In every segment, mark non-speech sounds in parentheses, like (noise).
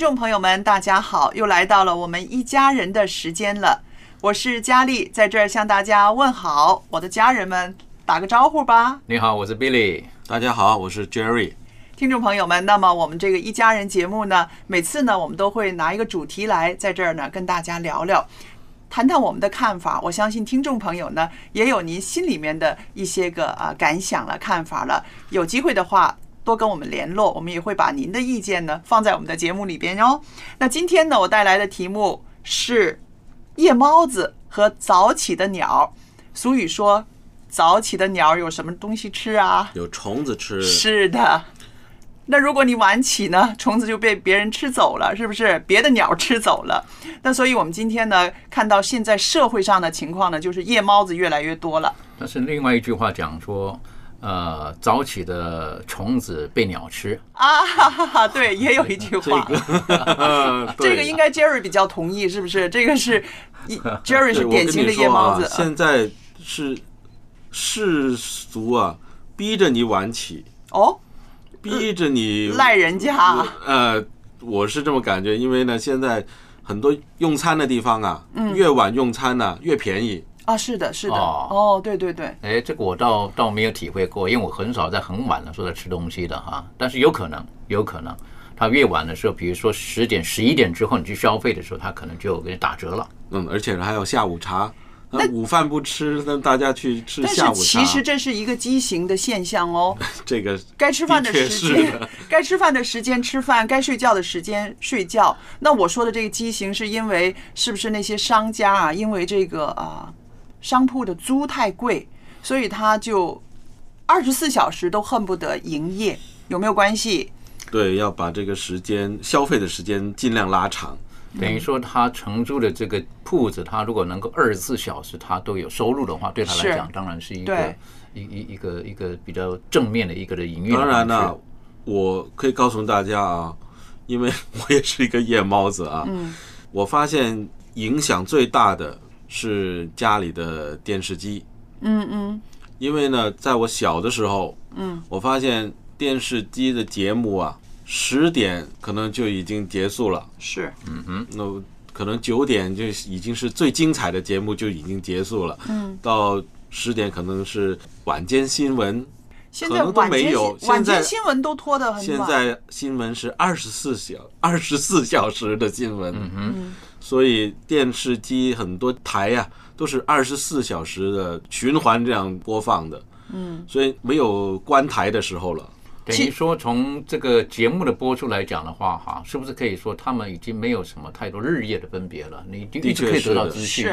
众朋友们，大家好，又来到了我们一家人的时间了。我是佳丽，在这儿向大家问好，我的家人们打个招呼吧。你好，我是 Billy。大家好，我是 Jerry。听众朋友们，那么我们这个一家人节目呢，每次呢，我们都会拿一个主题来在这儿呢跟大家聊聊，谈谈我们的看法。我相信听众朋友呢，也有您心里面的一些个啊感想了、看法了。有机会的话，多跟我们联络，我们也会把您的意见呢放在我们的节目里边哦。那今天呢，我带来的题目是夜猫子和早起的鸟。俗语说，早起的鸟有什么东西吃啊？有虫子吃，是的。那如果你晚起呢，虫子就被别人吃走了，是不是？别的鸟吃走了。那所以我们今天呢，看到现在社会上的情况呢，就是夜猫子越来越多了。但是另外一句话讲说，呃，早起的虫子被鸟吃。啊，哈哈哈，对，也有一句话，这个 (laughs) 应该 Jerry 比较同意，是不是？这个是一 Jerry 是典型的夜猫子。现在是世俗啊，逼着你晚起，哦，逼着你赖人家。呃，我是这么感觉，因为呢，现在很多用餐的地方啊，嗯越晚用餐呢、越便宜。啊，是的，是的，哦哦，对对对，哎，这个我倒倒没有体会过，因为我很少在很晚的时候在吃东西的哈。但是有可能，有可能，他越晚的时候，比如说十点、十一点之后你去消费的时候，他可能就给你打折了。嗯，而且还有下午茶。那午饭不吃，那大家去吃下午茶。其实这是一个畸形的现象哦。(laughs) 这个该吃饭的时间，该吃饭的时间吃饭，该睡觉的时间睡觉。那我说的这个畸形，是因为是不是那些商家啊，因为这个啊商铺的租太贵，所以他就二十四小时都恨不得营业，有没有关系？对，要把这个时间消费的时间尽量拉长。等于说他承租的这个铺子，他如果能够二十四小时他都有收入的话，对他来讲当然是一个一一一个一个比较正面的一个的营运当然了，我可以告诉大家啊，因为我也是一个夜猫子啊，嗯我发现影响最大的是家里的电视机，嗯嗯。因为呢，在我小的时候，嗯，我发现电视机的节目啊，十点可能就已经结束了，是，嗯哼，那可能九点就已经是最精彩的节目就已经结束了，嗯，到十点可能是晚间新闻，现在可能都晚间没有现在间新闻都拖得很晚。现在新闻是二十四小二十四 (laughs) 小时的新闻，嗯所以电视机很多台呀、都是二十四小时的循环这样播放的，嗯，所以没有关台的时候了。等于说从这个节目的播出来讲的话，哈，是不是可以说他们已经没有什么太多日夜的分别了？你就一直可以得到资讯，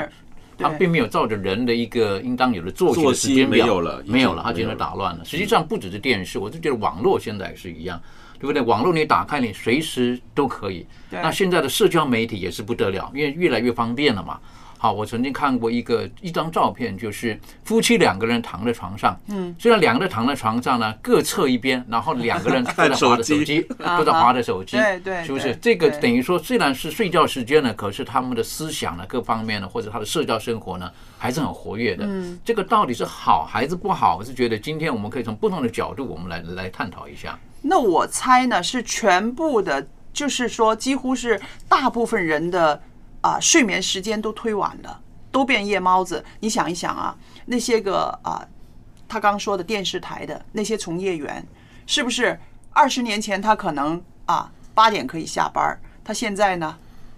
是，他并没有照着人的一个应当有的作息的时间表没有了没有了，它简直没有了打乱了。实际上不只是电视，我就觉得网络现在也是一样，对不对？网络你打开，你随时都可以。那现在的社交媒体也是不得了，因为越来越方便了嘛。好，我曾经看过一个一张照片，就是夫妻两个人躺在床上，嗯，虽然两个人躺在床上呢，各侧一边，然后两个人 (laughs) 都在划着手机，都在划着手机，对对，是不是？这个等于说，虽然是睡觉时间呢，可是他们的思想呢，各方面呢，或者他的社交生活呢，还是很活跃的。嗯，这个到底是好还是不好？我是觉得今天我们可以从不同的角度，我们来来探讨一下。那我猜呢，是全部的，就是说，几乎是大部分人的啊睡眠时间都推晚了。都变夜猫子，你想一想啊，那些个啊，他刚说的电视台的那些从业员，是不是二十年前他可能啊八点可以下班，他现在呢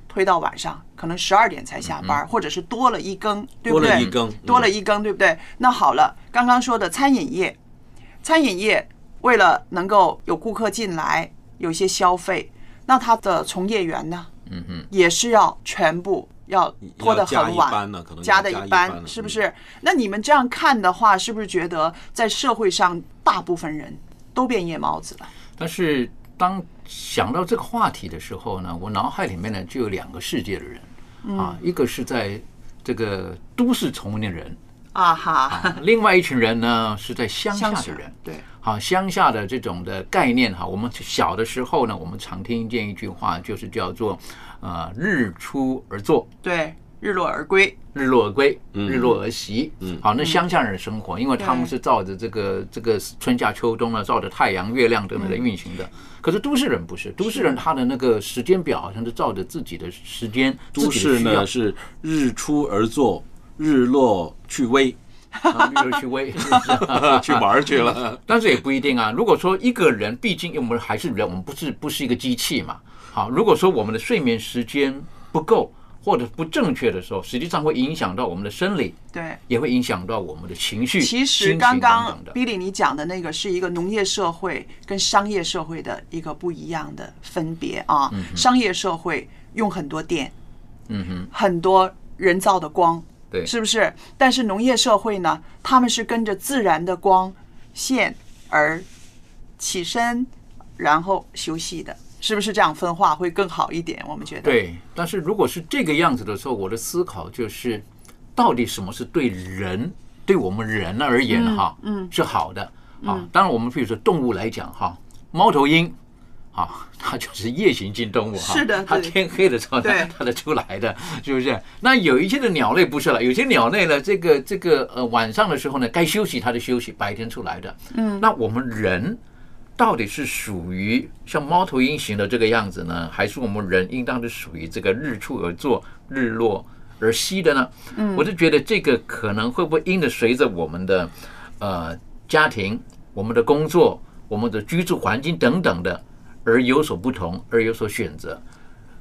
推到晚上，可能十二点才下班，或者是多了一更，对不对？多了一更，多了一更，对不对？那好了，刚刚说的餐饮业，餐饮业为了能够有顾客进来，有些消费，那他的从业员呢，嗯哼，也是要全部。要拖得很晚，加的一般，是不是？那你们这样看的话，是不是觉得在社会上大部分人都变夜猫子了？但是当想到这个话题的时候呢，我脑海里面呢就有两个世界的人啊，一个是在这个都市丛林的人啊哈，另外一群人呢是在乡下的人，对，好乡下的这种的概念哈，我们小的时候呢，我们常听见一句话，就是叫做。呃，日出而作，对，日落而归，日落而归，日落而息。嗯，好，那乡下人生活，因为他们是照着这个这个春夏秋冬呢，照着太阳、月亮等等来运行的。可是都市人不是，都市人他的那个时间表好像是照着自己的时间。都市呢是日出而作，日落去微，日落去喂，(laughs) (laughs) 去玩去了。(laughs) 但是也不一定啊。如果说一个人，毕竟我们还是人，我们不是不是一个机器嘛。好，如果说我们的睡眠时间不够或者不正确的时候，实际上会影响到我们的生理，对，也会影响到我们的情绪。其实刚刚 Billy 你讲的那个是一个农业社会跟商业社会的一个不一样的分别啊。商业社会用很多电，嗯哼，很多人造的光，对，是不是？但是农业社会呢，他们是跟着自然的光线而起身，然后休息的。是不是这样分化会更好一点？我们觉得对。但是如果是这个样子的时候，我的思考就是，到底什么是对人，对我们人而言哈，嗯，是好的啊。当然，我们比如说动物来讲哈，猫头鹰啊，(laughs) 它就是夜行性动物哈，是的，它天黑的时候它它才出来的，是不是？那有一些的鸟类不是了，有些鸟类呢，这个这个呃晚上的时候呢，该休息它就休息，白天出来的。嗯，那我们人。到底是属于像猫头鹰型的这个样子呢，还是我们人应当是属于这个日出而作、日落而息的呢？嗯，我就觉得这个可能会不会因着随着我们的呃家庭、我们的工作、我们的居住环境等等的而有所不同，而有所选择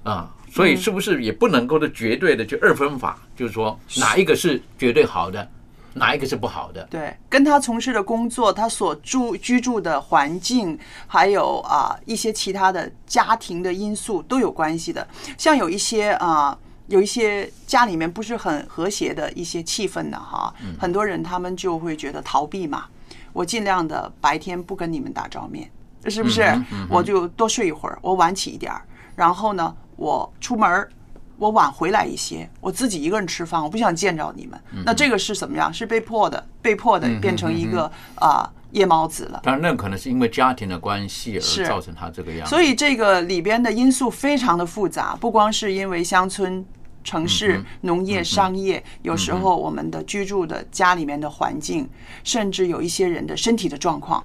啊？所以是不是也不能够的绝对的就二分法，就是说哪一个是绝对好的？哪一个是不好的？对，跟他从事的工作，他所住居住的环境，还有啊一些其他的家庭的因素都有关系的。像有一些啊，有一些家里面不是很和谐的一些气氛的哈，很多人他们就会觉得逃避嘛，我尽量的白天不跟你们打照面，是不是？我就多睡一会儿，我晚起一点儿，然后呢，我出门我晚回来一些，我自己一个人吃饭，我不想见着你们。那这个是怎么样？是被迫的，被迫的变成一个啊夜猫子了。当然，那可能是因为家庭的关系而造成他这个样子。所以这个里边的因素非常的复杂，不光是因为乡村、城市、农业、商业，有时候我们的居住的家里面的环境，甚至有一些人的身体的状况。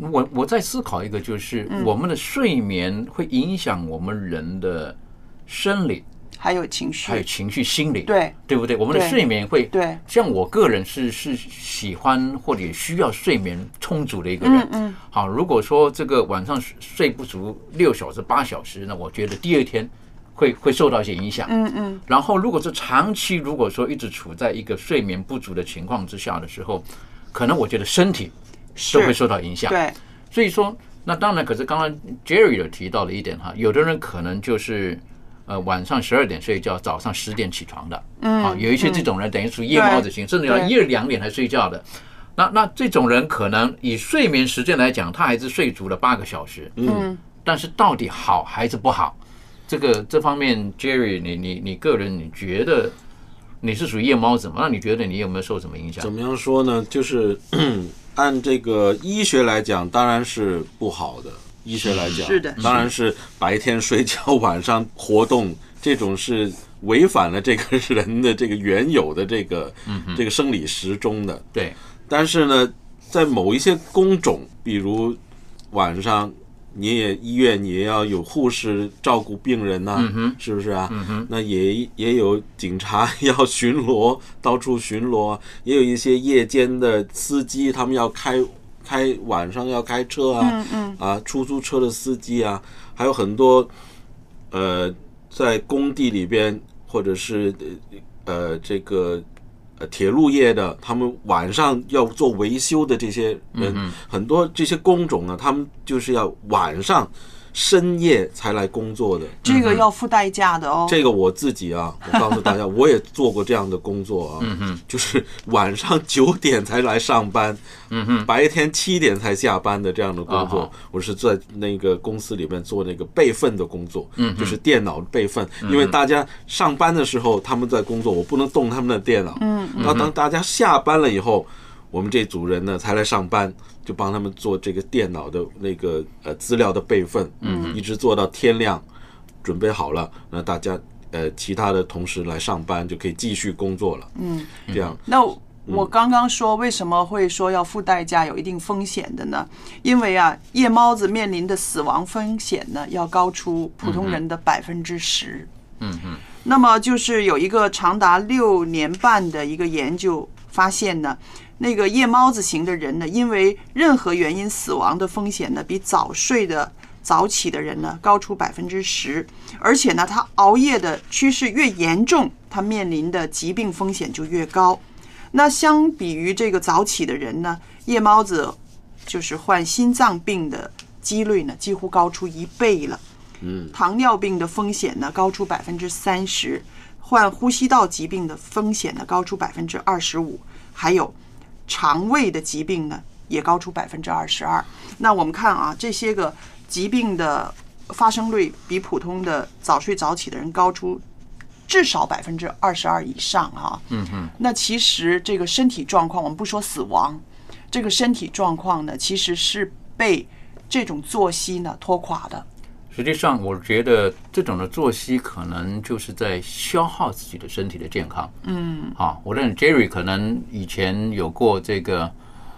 我我在思考一个，就是我们的睡眠会影响我们人的生理。还有情绪，还有情绪、心理，对对不对？我们的睡眠会，对，像我个人是是喜欢或者需要睡眠充足的一个人。嗯嗯。好，如果说这个晚上睡不足六小时、八小时，那我觉得第二天会会受到一些影响。嗯嗯。然后，如果是长期，如果说一直处在一个睡眠不足的情况之下的时候，可能我觉得身体都会受到影响。对。所以说，那当然，可是刚刚 Jerry 有提到了一点哈，有的人可能就是。呃，晚上十二点睡觉，早上十点起床的，嗯，啊，有一些这种人等于属于夜猫子型，甚至要一两点才睡觉的。那那这种人可能以睡眠时间来讲，他还是睡足了八个小时，嗯，但是到底好还是不好？这个这方面，Jerry，你你你个人你觉得你是属于夜猫子吗？那你觉得你有没有受什么影响怎？么样说呢？就是按这个医学来讲，当然是不好的。医学来讲，是的当然是白天睡觉，晚上活动，这种是违反了这个人的这个原有的这个、这个生理时钟的。对，但是呢，在某一些工种，比如晚上你也医院也要有护士照顾病人呐、是不是啊？那也也有警察要巡逻，到处巡逻，也有一些夜间的司机，他们要开开晚上要开车啊，啊，出租车的司机啊，还有很多呃，在工地里边或者是呃这个呃铁路业的，他们晚上要做维修的这些人，很多这些工种呢，他们就是要晚上深夜才来工作的。这个要付代价的哦。这个我自己啊，我告诉大家，(laughs) 我也做过这样的工作啊，就是晚上九点才来上班，白天七点才下班的这样的工作啊。我是在那个公司里面做那个备份的工作，就是电脑备份，因为大家上班的时候他们在工作，我不能动他们的电脑。嗯，那当大家下班了以后，我们这组人呢才来上班，就帮他们做这个电脑的那个呃资料的备份，嗯，一直做到天亮。准备好了，那大家呃其他的同事来上班就可以继续工作了。嗯，这样那我刚刚说为什么会说要付代价，有一定风险的呢？因为啊，夜猫子面临的死亡风险呢，要高出普通人的百分之十。嗯嗯，那么就是有一个长达六年半的一个研究发现呢，那个夜猫子型的人呢，因为任何原因死亡的风险呢，比早睡的。早起的人呢，高出百分之十，而且呢，他熬夜的趋势越严重，他面临的疾病风险就越高。那相比于这个早起的人呢，夜猫子就是患心脏病的几率呢，几乎高出一倍了。嗯，糖尿病的风险呢，高出百分之三十；患呼吸道疾病的风险呢，高出百分之二十五；还有肠胃的疾病呢，也高出百分之二十二。那我们看啊，这些个疾病的发生率比普通的早睡早起的人高出至少百分之二十二以上哈、嗯嗯，那其实这个身体状况，我们不说死亡，这个身体状况呢，其实是被这种作息呢拖垮的。实际上，我觉得这种的作息可能就是在消耗自己的身体的健康。嗯，好，我认为 Jerry 可能以前有过这个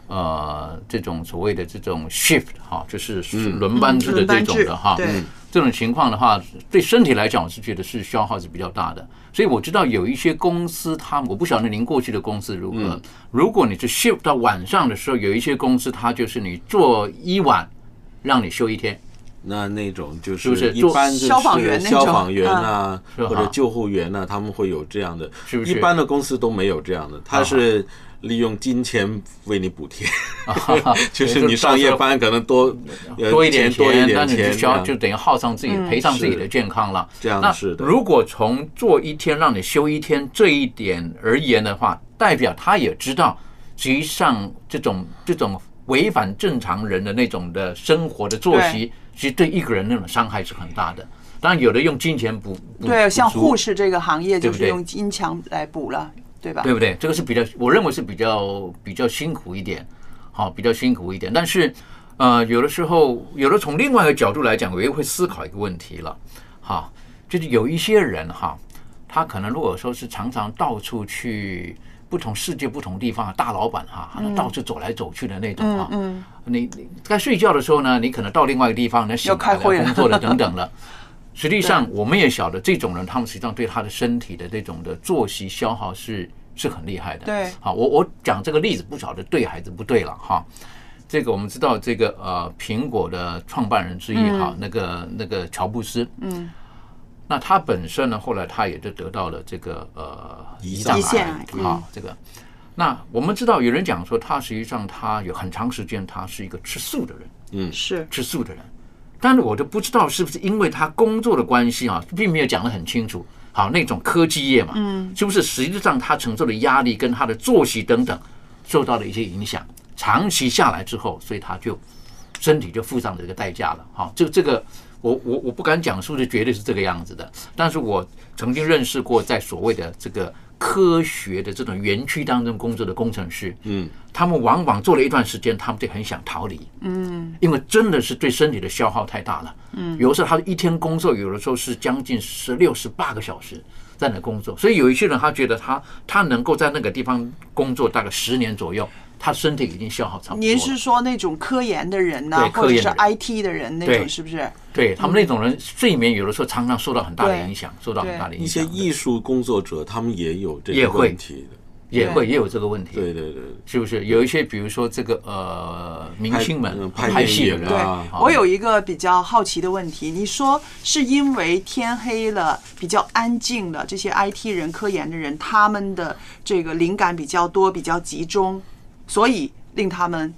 呃这种所谓的这种 shift 哈，就是轮班制的这种的哈。嗯，这种情况的话，对身体来讲，我是觉得是消耗是比较大的。所以我知道有一些公司，他我不晓得您过去的公司如何。如果你是 shift 到晚上的时候，有一些公司它就是你做一晚，让你休一天。那那种就是一般就是消防员消防员啊，嗯或者救护员啊，他们会有这样的。一般的公司都没有这样的，他是利用金钱为你补贴，(laughs) 就是你上夜班可能多呃多一点钱多一点但你钱就需要就等于耗上自己，赔上自己的健康了。这样那是的。如果从做一天让你休一天这一点而言的话，代表他也知道，实际上这种这种违反正常人的那种的生活的作息，其实对一个人那种伤害是很大的。当然，有的用金钱补，对，像护士这个行业就是用金钱来补了，对吧？对不对？这个是比较，我认为是比较比较辛苦一点，好，比较辛苦一点。但是，呃，有的时候，有的从另外一个角度来讲，我也会思考一个问题了，哈，就是有一些人哈，他可能如果说是常常到处去不同世界、不同地方的，大老板哈，他到处走来走去的那种哈，嗯，你你在睡觉的时候呢，你可能到另外一个地方，呢醒要开会工作了等等了。(laughs) 实际上，我们也晓得这种人，他们实际上对他的身体的这种的作息消耗是是很厉害的。对好，我我讲这个例子不晓得对还是不对了哈。这个我们知道，这个呃，苹果的创办人之一哈，那个那个乔布斯，嗯，那他本身呢，后来他也就得到了这个呃胰脏癌癌嗯哈，这个。那我们知道，有人讲说，他实际上他有很长时间他是一个吃素的人，嗯是吃素的人，但是我都不知道是不是因为他工作的关系啊，并没有讲得很清楚。好，那种科技业嘛，嗯，是不是实际上他承受的压力跟他的作息等等受到了一些影响？长期下来之后，所以他就身体就付上了这个代价了。好，就这个我我我不敢讲是不是绝对是这个样子的，但是我曾经认识过在所谓的这个科学的这种园区当中工作的工程师，嗯，他们往往做了一段时间，他们就很想逃离，嗯，因为真的是对身体的消耗太大了，嗯，有的时候他一天工作，有的时候是将近十六、十八个小时在那工作，所以有一些人他觉得他他能够在那个地方工作大概十年左右，他身体已经消耗差不多。您是说那种科研的人呢、对或者是 IT 的人。那种，是不是？对他们那种人睡眠有的时候常常受到很大的影响，受到很大的影响。一些，艺术工作者，他们也有这个问题。的。也会也有这个问题。对对对，是不是？有一些，比如说这个呃，明星们拍戏的人电影啊。啊，我有一个比较好奇的问题，你说是因为天黑了，比较安静了，这些 IT 人、科研的人，他们的这个灵感比较多，比较集中，所以令他们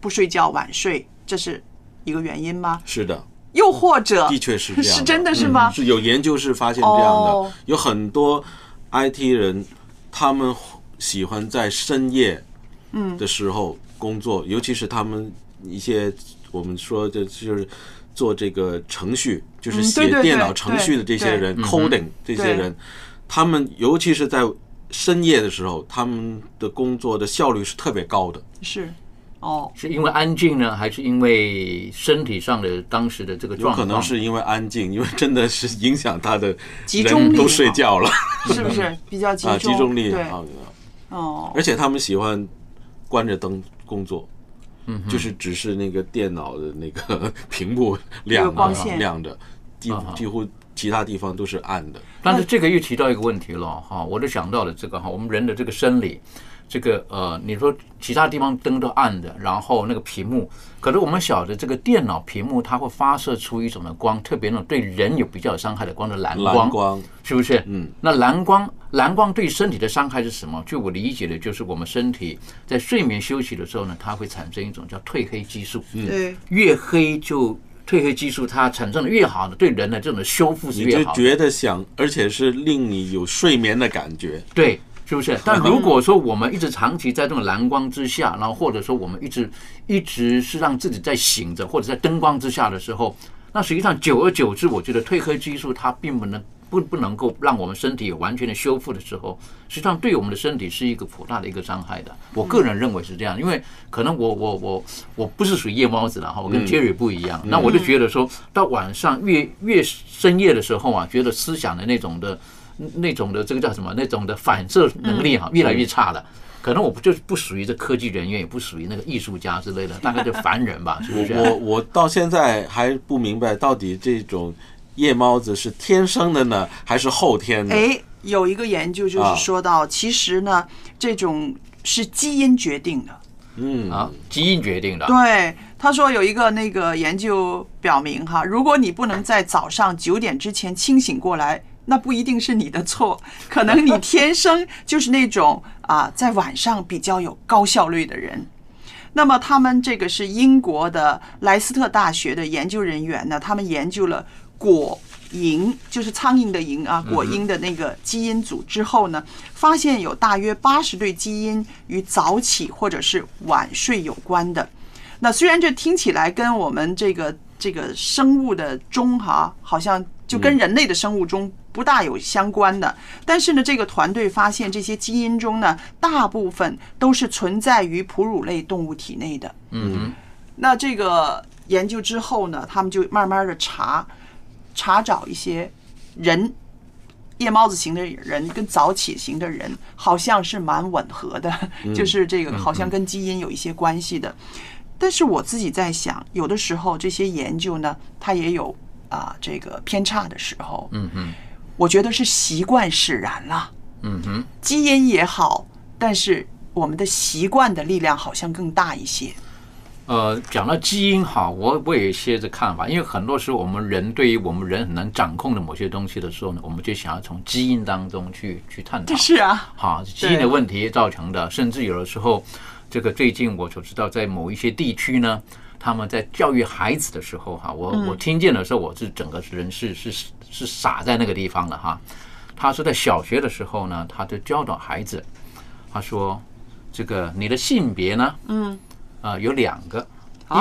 不睡觉、晚睡，这是一个原因吗？是的，又或者的确是这样，是真的是吗？嗯是有研究是发现这样的，哦。有很多 IT 人，他们喜欢在深夜嗯。的时候工作，尤其是他们一些我们说的就是做这个程序，就是写电脑程序的这些人对，coding 这些人，他们尤其是在深夜的时候，他们的工作的效率是特别高的。是哦，是因为安静呢，还是因为身体上的当时的这个状况？可能是因为安静，因为真的是影响他的集中力都睡觉了是不是 (laughs) 比较集啊，中？集中力对，好。哦，而且他们喜欢关着灯工作，嗯，就是只是那个电脑的那个屏幕亮的光线亮着，几几乎其他地方都是暗的。但是这个又提到一个问题了哈，我就想到了这个哈，我们人的这个生理，这个呃，你说其他地方灯都暗的，然后那个屏幕，可是我们晓得这个电脑屏幕它会发射出一种的光，特别那种对人有比较有伤害的光的蓝光，蓝光，是不是？嗯，那蓝光，蓝光对身体的伤害是什么？据我理解的，就是我们身体在睡眠休息的时候呢，它会产生一种叫褪黑激素，嗯对，越黑就褪黑激素它产生的越好的，对人的这种修复是越好你就。觉得想，而且是令你有睡眠的感觉。对，是不是？(laughs) 但如果说我们一直长期在这种蓝光之下，然后或者说我们一直一直是让自己在醒着，或者在灯光之下的时候，那实际上久而久之，我觉得褪黑激素它并不能不不能够让我们身体有完全的修复的时候，实际上对我们的身体是一个颇大的一个伤害的。我个人认为是这样，因为可能我我我我不是属于夜猫子了哈，我跟 Jerry 不一样，那我就觉得说到晚上越越深夜的时候啊，觉得思想的那种的。那种的这个叫什么？那种的反射能力哈，越来越差了。可能我不就是不属于这科技人员，也不属于那个艺术家之类的，大概就凡人吧，是不是？我我到现在还不明白，到底这种夜猫子是天生的呢，还是后天的？哎，有一个研究就啊是说到，其实呢，这种是基因决定的。嗯啊，基因决定的。对，他说有一个那个研究表明哈，如果你不能在早上九点之前清醒过来，那不一定是你的错，(laughs) 可能你天生就是那种啊，在晚上比较有高效率的人。那么他们这个是英国的莱斯特大学的研究人员呢，他们研究了果蝇，就是苍蝇的蝇啊，果蝇的那个基因组之后呢，发现有大约八十对基因与早起或者是晚睡有关的。那虽然这听起来跟我们这个这个生物的钟哈、好像就跟人类的生物钟不大有相关的，但是呢，这个团队发现这些基因中呢，大部分都是存在于哺乳类动物体内的。嗯那这个研究之后呢，他们就慢慢的查查找一些人。夜猫子型的人跟早起型的人好像是蛮吻合的，就是这个好像跟基因有一些关系的。但是我自己在想，有的时候这些研究呢，它也有啊这个偏差的时候。嗯哼，我觉得是习惯使然啦，嗯哼，基因也好，但是我们的习惯的力量好像更大一些。呃，讲到基因哈，我我有一些的看法，因为很多时候我们人对于我们人很难掌控的某些东西的时候呢，我们就想要从基因当中去去探讨。是啊，好，基因的问题造成的，甚至有的时候，这个最近我所知道，在某一些地区呢，他们在教育孩子的时候，哈，我我听见的时候，我是整个人是是是傻在那个地方了哈。他说在小学的时候呢，他就教导孩子，他说，这个你的性别呢，嗯，啊，有两个，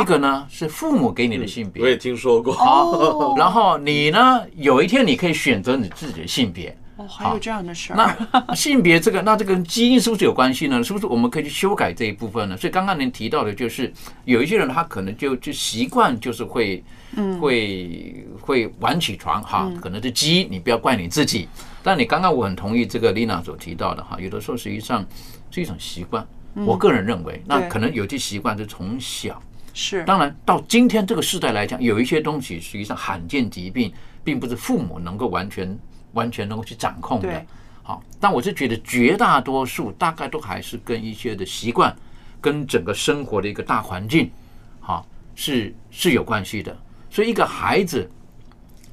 一个呢是父母给你的性别，我也听说过。好然后你呢，有一天你可以选择你自己的性别，哦，还有这样的事儿。那性别这个，那这个跟基因是不是有关系呢？是不是我们可以去修改这一部分呢？所以刚刚您提到的，就是有一些人他可能就就习惯，就是会，嗯，会会晚起床哈，可能是基因，你不要怪你自己。但你刚刚我很同意这个丽娜所提到的哈，有的时候实际上是一种习惯。我个人认为，那可能有些习惯是从小是。当然，到今天这个时代来讲，有一些东西实际上罕见疾病，并不是父母能够完全完全能够去掌控的。好，但我是觉得绝大多数大概都还是跟一些的习惯，跟整个生活的一个大环境，好是是有关系的。所以一个孩子，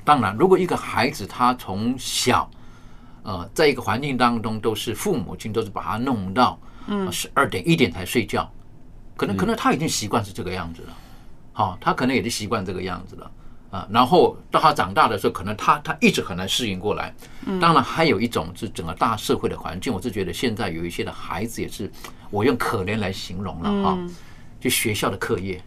当然，如果一个孩子他从小，呃，在一个环境当中都是父母亲都是把他弄到。嗯，十二点一点才睡觉，可能可能他已经习惯是这个样子了，好，他可能也是习惯这个样子了啊。然后到他长大的时候，可能他他一直很难适应过来。当然，还有一种是整个大社会的环境，我是觉得现在有一些的孩子也是，我用可怜来形容了哈，就学校的课业。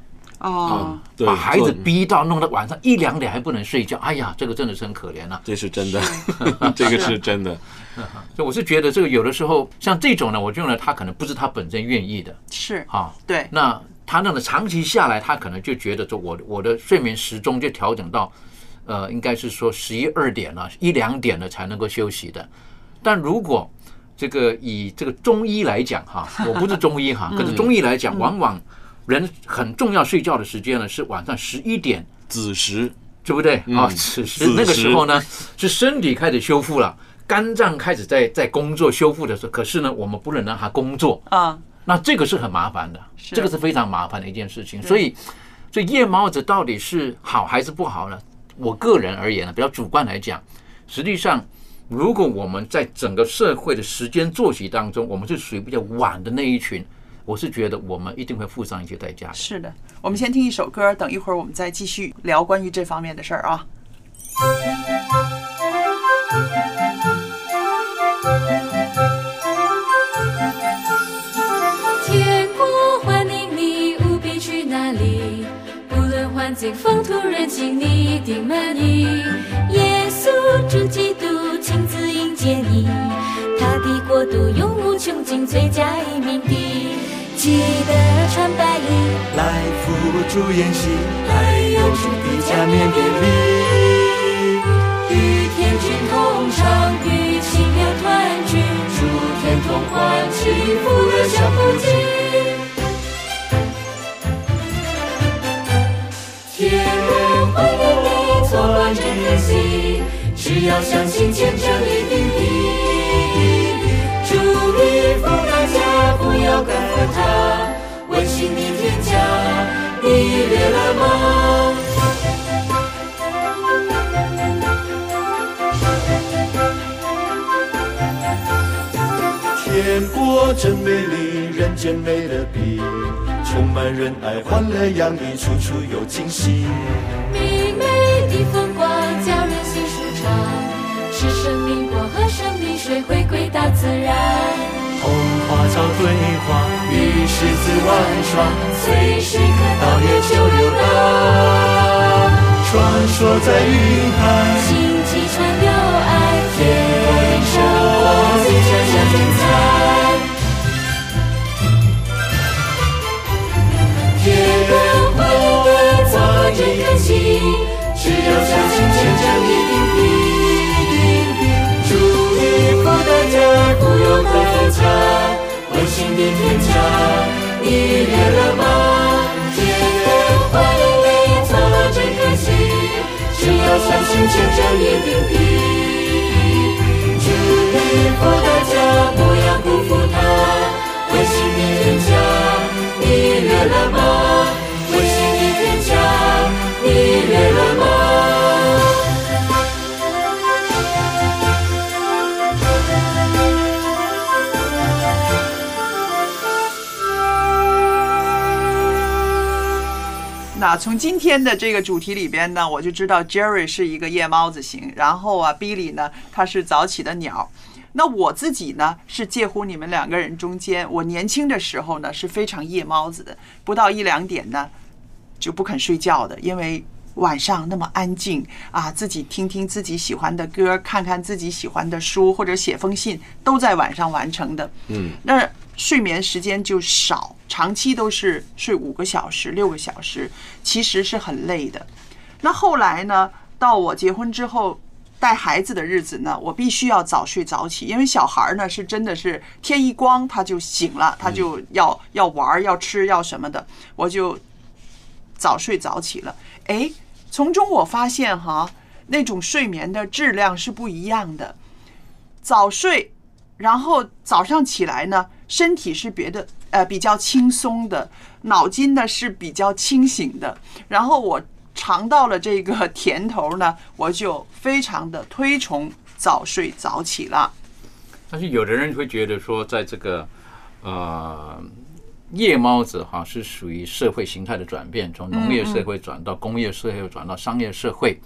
哦，把孩子逼到弄到晚上一两点还不能睡觉，哎呀，这个真的是很可怜啊。这是真的，(laughs) (laughs) 这个是真的。(laughs) 所以我是觉得这个有的时候像这种呢，我认为他可能不是他本身愿意的，是啊，对。那他那个长期下来，他可能就觉得说，我我的睡眠时钟就调整到，呃，应该是说十一二点了，一两点了才能够休息的。但如果这个以这个中医来讲哈，我不是中医哈，可是中医来讲，往往。人很重要睡觉的时间呢，是晚上十一点子时，对不对啊？此时那个时候呢，是身体开始修复了，肝脏开始在在工作修复的时候。可是呢，我们不能让它工作啊，那这个是很麻烦的，这个是非常麻烦的一件事情。所以，所以夜猫子到底是好还是不好呢？我个人而言呢，比较主观来讲，实际上，如果我们在整个社会的时间作息当中，我们是属于比较晚的那一群。我是觉得我们一定会付上一些代价。是的，我们先听一首歌，等一会儿我们再继续聊关于这方面的事儿啊。天国欢迎你，务必去哪里？不论环境、风土人情，你一定满意。耶稣主基督亲自迎接你，他的国度永无穷尽，最佳移民地。记得穿白衣来辅助演戏，还有主的加冕典礼，与天君同唱，与亲友团聚，祝天同欢喜，福乐享不尽。天人欢迎你，错乱真可惜，只要相信见证一定必。要辜负他。温馨的天家，你累了吗？天国真美丽，人间美了比，充满仁爱，欢乐洋溢，处处有惊喜。明媚的风光，叫人心舒畅，是生命果和生命水，回归大自然。红花草对话，与狮子玩耍，随时可到月球流浪。传说在云海，星际传流爱，天空生活最闪闪精彩。天人欢迎你，做真可惜，只要相信见证要相信，见证一定必。那从今天的这个主题里边呢，我就知道 Jerry 是一个夜猫子型，然后啊，Billy 呢，他是早起的鸟。那我自己呢，是介乎你们两个人中间。我年轻的时候呢，是非常夜猫子的，不到一两点呢就不肯睡觉的，因为晚上那么安静啊，自己听听自己喜欢的歌，看看自己喜欢的书，或者写封信，都在晚上完成的。嗯，那睡眠时间就少，长期都是睡五个小时、六个小时，其实是很累的。那后来呢，到我结婚之后。带孩子的日子呢，我必须要早睡早起，因为小孩呢是真的是天一光他就醒了，他就要要玩、要吃、要什么的，我就早睡早起了。哎，从中我发现哈，那种睡眠的质量是不一样的。早睡，然后早上起来呢，身体是别的呃比较轻松的，脑筋呢是比较清醒的，然后我。尝到了这个甜头呢，(laughs) 我就非常的推崇早睡早起了。但是有的人会觉得说，在这个呃夜猫子哈是属于社会形态的转变，从农业社会转到工业社会，转到商业社会，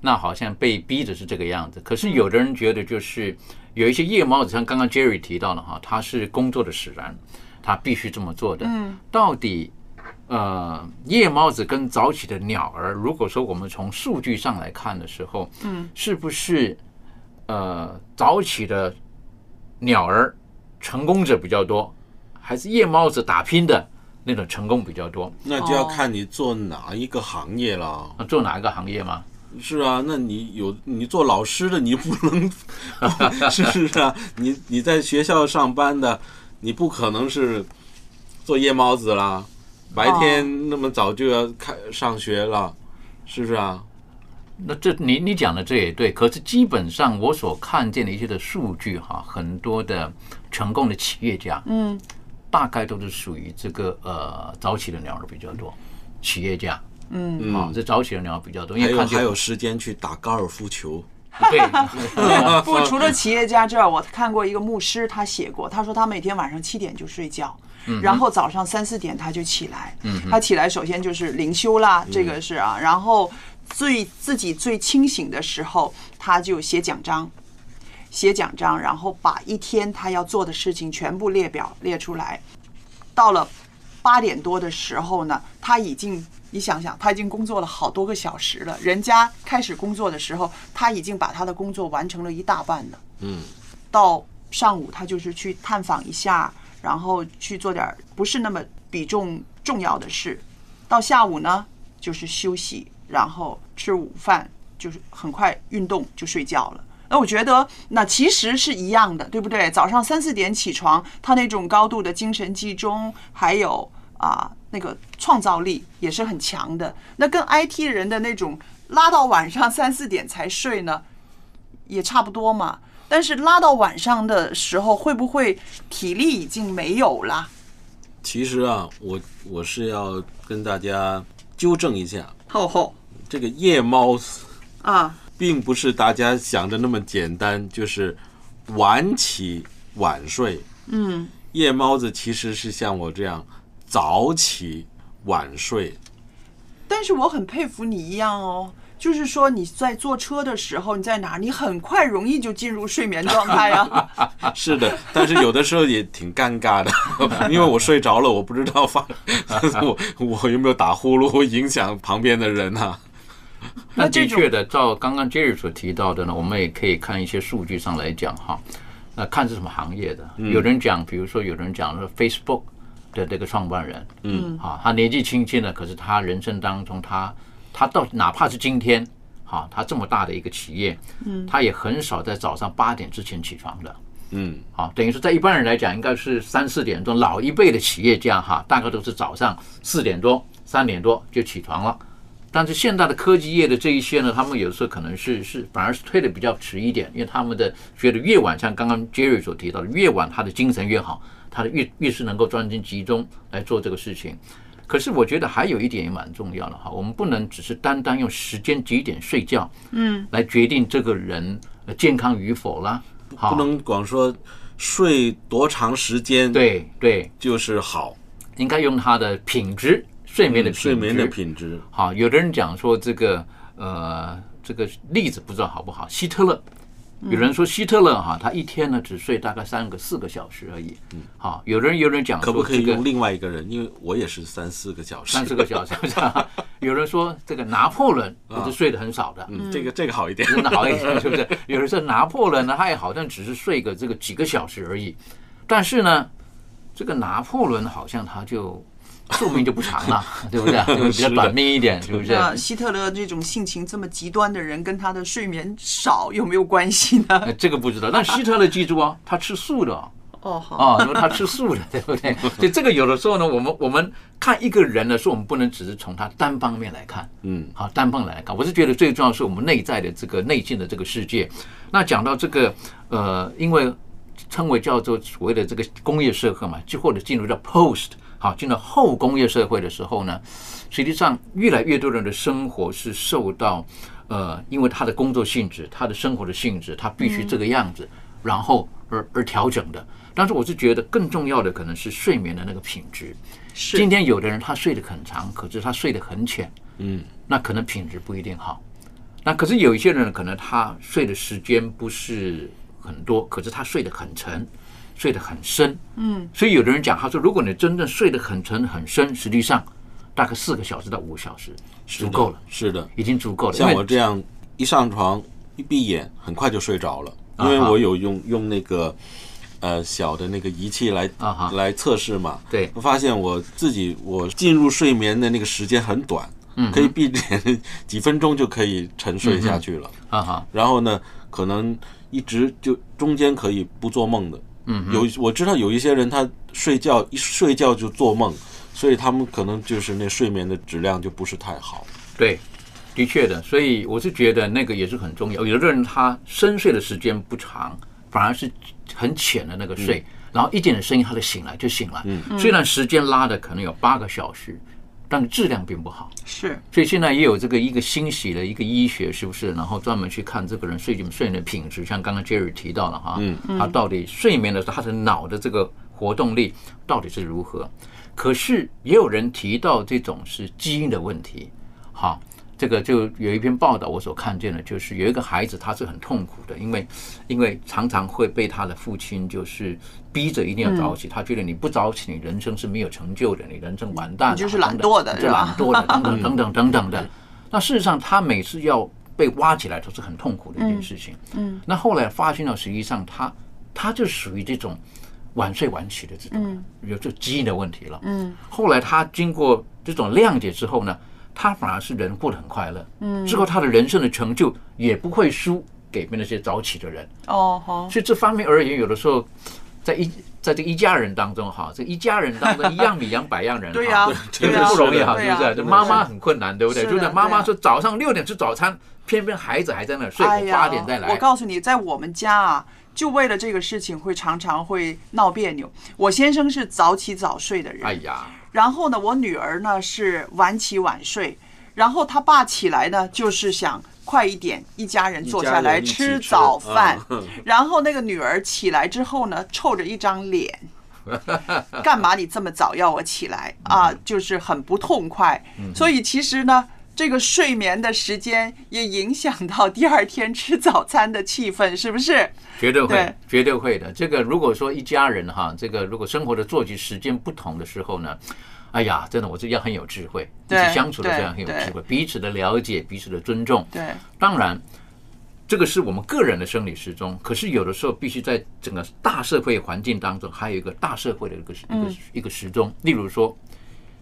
那好像被逼着是这个样子。可是有的人觉得，就是有一些夜猫子，像刚刚 Jerry 提到了哈，他是工作的使然，他必须这么做的。嗯，到底？呃，夜猫子跟早起的鸟儿，如果说我们从数据上来看的时候，嗯，是不是呃早起的鸟儿成功者比较多，还是夜猫子打拼的那种成功比较多？那就要看你做哪一个行业了。做哪一个行业吗？是啊，那你有你做老师的，你不能 (laughs) 是不是啊？你你在学校上班的，你不可能是做夜猫子啦。白天那么早就要开上学了，是不是啊？那这你你讲的这也对，可是基本上我所看见的一些的数据哈，很多的成功的企业家，嗯，大概都是属于这个呃早起的鸟儿比较多，企业家，嗯啊，这早起的鸟儿比较多，因为还有还有时间去打高尔夫球。(laughs) 对，(laughs) (laughs) 不，除了企业家之外，我看过一个牧师，他写过，他说他每天晚上七点就睡觉。然后早上三四点他就起来，他起来首先就是灵修啦，这个是啊。然后最自己最清醒的时候，他就写奖章，写奖章，然后把一天他要做的事情全部列表列出来。到了八点多的时候呢，他已经你想想，他已经工作了好多个小时了。人家开始工作的时候，他已经把他的工作完成了一大半了。嗯，到上午他就是去探访一下。然后去做点不是那么比重重要的事，到下午呢就是休息，然后吃午饭，就是很快运动就睡觉了。那我觉得那其实是一样的，对不对？早上三四点起床，他那种高度的精神集中，还有啊那个创造力也是很强的。那跟 IT 人的那种拉到晚上三四点才睡呢，也差不多嘛。但是拉到晚上的时候，会不会体力已经没有了？其实啊，我我是要跟大家纠正一下。吼吼，这个夜猫子啊，并不是大家想的那么简单，就是晚起晚睡。嗯，夜猫子其实是像我这样早起晚睡。但是我很佩服你一样哦。就是说你在坐车的时候，你在哪，你很快容易就进入睡眠状态啊。(laughs) 是的，但是有的时候也挺尴尬的，(laughs) 因为我睡着了，我不知道发 (laughs) 我我有没有打呼噜影响旁边的人啊。那的确的，照刚刚 Jerry 所提到的呢，我们也可以看一些数据上来讲哈。那看是什么行业的，有人讲，比如说有人讲说 Facebook 的这个创办人，嗯，好，他年纪轻轻的，可是他人生当中他。他到哪怕是今天，哈，他这么大的一个企业，嗯，他也很少在早上八点之前起床的，嗯，好，等于说在一般人来讲，应该是三四点钟。老一辈的企业家哈，大概都是早上四点多、三点多就起床了。但是现在的科技业的这一些呢，他们有时候可能是是反而是推的比较迟一点，因为他们的觉得越晚，像刚刚 Jerry 所提到的，越晚他的精神越好，他的越越是能够专心集中来做这个事情。可是我觉得还有一点也蛮重要的哈，我们不能只是单单用时间几点睡觉，嗯，来决定这个人健康与否啦。不能光说睡多长时间，对对，就是好，应该用他的品质，睡眠的睡眠的品质。好，有的人讲说这个呃，这个例子不知道好不好？希特勒有人说希特勒哈，他一天呢只睡大概三个四个小时而已。嗯，好，有人有人讲说可不可以这个用另外一个人？因为我也是三四个小时，三四个小时。有人说这个拿破仑也是睡得很少的，嗯，这个这个好一点，真的好一点，是不是？有人说拿破仑呢，他也好像只是睡个这个几个小时而已，但是呢，这个拿破仑好像他就寿命就不长了，(laughs) 对不对？就比较短命一点，是不是？那希特勒这种性情这么极端的人，跟他的睡眠少有没有关系呢？呃这个不知道。但希特勒记住啊，(laughs) 他吃素的哦。哦，好啊，因为他吃素的，对不对？所 (laughs) 以这个有的时候呢，我们我们看一个人的时候，我们不能只是从他单方面来看，嗯，好，单方面来看。我是觉得最重要是我们内在的这个内心的这个世界。那讲到这个，呃，因为称为叫做所谓的这个工业社会嘛，就或者进入到 post 好，进了后工业社会的时候呢，实际上越来越多人的生活是受到呃，因为他的工作性质、他的生活的性质，他必须这个样子，然后而而调整的。但是我是觉得更重要的可能是睡眠的那个品质。是今天有的人他睡得很长，可是他睡得很浅，嗯，那可能品质不一定好。那可是有一些人可能他睡的时间不是很多，可是他睡得很沉，睡得很深。嗯，所以有的人讲，他说，如果你真正睡得很沉很深，实际上大概四个小时到五个小时是的足够了，是的，已经足够了。像我这样一上床一闭眼，很快就睡着了，因为我有用用那个呃小的那个仪器来啊哈来测试嘛。对我发现我自己我进入睡眠的那个时间很短，嗯可以闭着眼几分钟就可以沉睡下去了。啊哈，然后呢，可能一直就中间可以不做梦的。嗯有我知道有一些人他睡觉一睡觉就做梦，所以他们可能就是那睡眠的质量就不是太好。对，的确的，所以我是觉得那个也是很重要。有的人他深睡的时间不长，反而是很浅的那个睡，然后一点点声音他就醒来就醒来。嗯虽然时间拉的可能有八个小时，但质量并不好。是所以现在也有这个一个欣喜的一个医学，是不是？然后专门去看这个人睡眠睡眠的品质，像刚刚 Jerry 提到了哈，嗯他到底睡眠的时候他的脑的这个活动力到底是如何？可是也有人提到这种是基因的问题，好。这个就有一篇报道，我所看见的，就是有一个孩子他是很痛苦的，因为因为常常会被他的父亲就是逼着一定要早起，他觉得你不早起，你人生是没有成就的，你人生完蛋了，就是懒惰的是吧懒惰的，等等等等等等的。那事实上，他每次要被挖起来都是很痛苦的一件事情。嗯那后来发现到，实际上他他就属于这种晚睡晚起的这种，有这基因的问题了。嗯后来他经过这种谅解之后呢，他反而是人过得很快乐。嗯之后他的人生的成就也不会输给那些早起的人。哦好，所以这方面而言，有的时候在一在这一家人当中哈，这一家人当中一样米养百样人，对呀哈对呀也是不容易哈，是不是？这妈妈很困难，对不对？就是妈妈说早上六点吃早餐，偏偏孩子还在那睡，八点再来。我告诉你，在我们家啊，就为了这个事情会常常会闹别扭。我先生是早起早睡的人，哎呀，然后呢，我女儿呢是晚起晚睡，然后他爸起来呢就是想快一点，一家人坐下来吃吃早饭。嗯 (laughs) 然后那个女儿起来之后呢，臭着一张脸，(laughs) 干嘛你这么早要我起来啊？就是很不痛快。所以其实呢。这个睡眠的时间也影响到第二天吃早餐的气氛，是不是？绝对会对，绝对会的。这个如果说一家人哈，这个如果生活的作息时间不同的时候呢，哎呀，真的我这要很有智慧，一对起相处的这样很有智慧，彼此的了解，彼此的尊重。对，当然，这个是我们个人的生理时钟，可是有的时候必须在整个大社会环境当中，还有一个大社会的一个一个嗯一个时钟。例如说，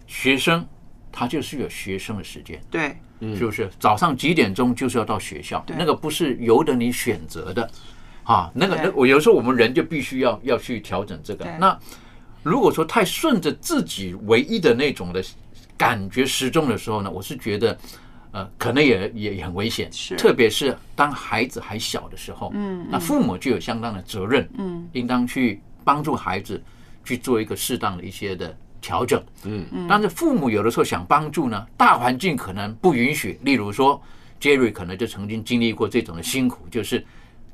学生他就是有学生的时间，对，是不是？早上几点钟就是要到学校，那个不是由得你选择的，啊，那个那我有时候我们人就必须要要去调整这个。那如果说太顺着自己唯一的那种的感觉时钟的时候呢，我是觉得。呃，可能也也也很危险，是。特别是当孩子还小的时候，嗯。那父母就有相当的责任，嗯，应当去帮助孩子去做一个适当的一些的调整，嗯。但是父母有的时候想帮助呢，大环境可能不允许。例如说，Jerry 可能就曾经经历过这种的辛苦，就是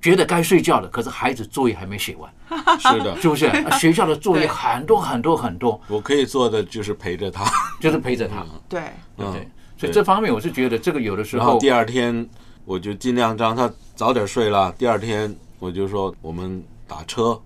觉得该睡觉了，可是孩子作业还没写完，(laughs) 是的，(laughs) 是不是？(laughs) 啊学校的作业很多很多很多，我可以做的就是陪着他，就是陪着他，对，对对？嗯？所以这方面我是觉得这个有的时候然后第二天我就尽量让他早点睡了。第二天我就说我们打车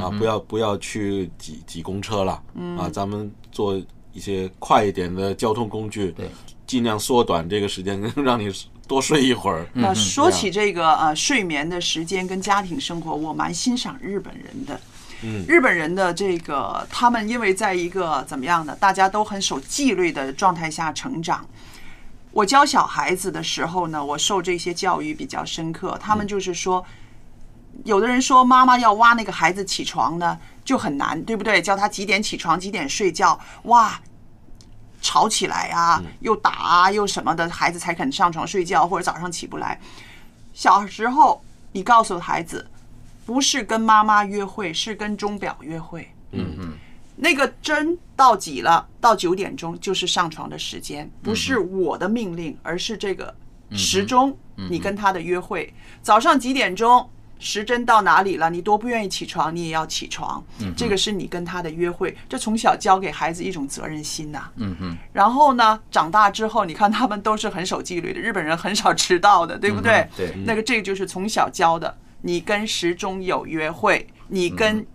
啊，不要不要去挤挤公车了，嗯啊，咱们坐一些快一点的交通工具，对，尽量缩短这个时间，(laughs) 让你多睡一会儿。那说起这个呃睡眠的时间跟家庭生活，我蛮欣赏日本人的。嗯日本人的这个，他们因为在一个怎么样的，大家都很守纪律的状态下成长。我教小孩子的时候呢，我受这些教育比较深刻。他们就是说，有的人说妈妈要挖那个孩子起床呢，就很难，对不对？叫他几点起床，几点睡觉，哇，吵起来啊，又打啊，又什么的，孩子才肯上床睡觉，或者早上起不来。小时候，你告诉孩子，不是跟妈妈约会，是跟钟表约会。嗯嗯，那个针到几了，到九点钟就是上床的时间，不是我的命令，而是这个时钟，你跟他的约会。早上几点钟，时针到哪里了？你多不愿意起床，你也要起床。这个是你跟他的约会，这从小教给孩子一种责任心呐、嗯哼，然后呢，长大之后，你看他们都是很守纪律的，日本人很少迟到的，对不对？嗯对那个这个就是从小教的，你跟时钟有约会，你跟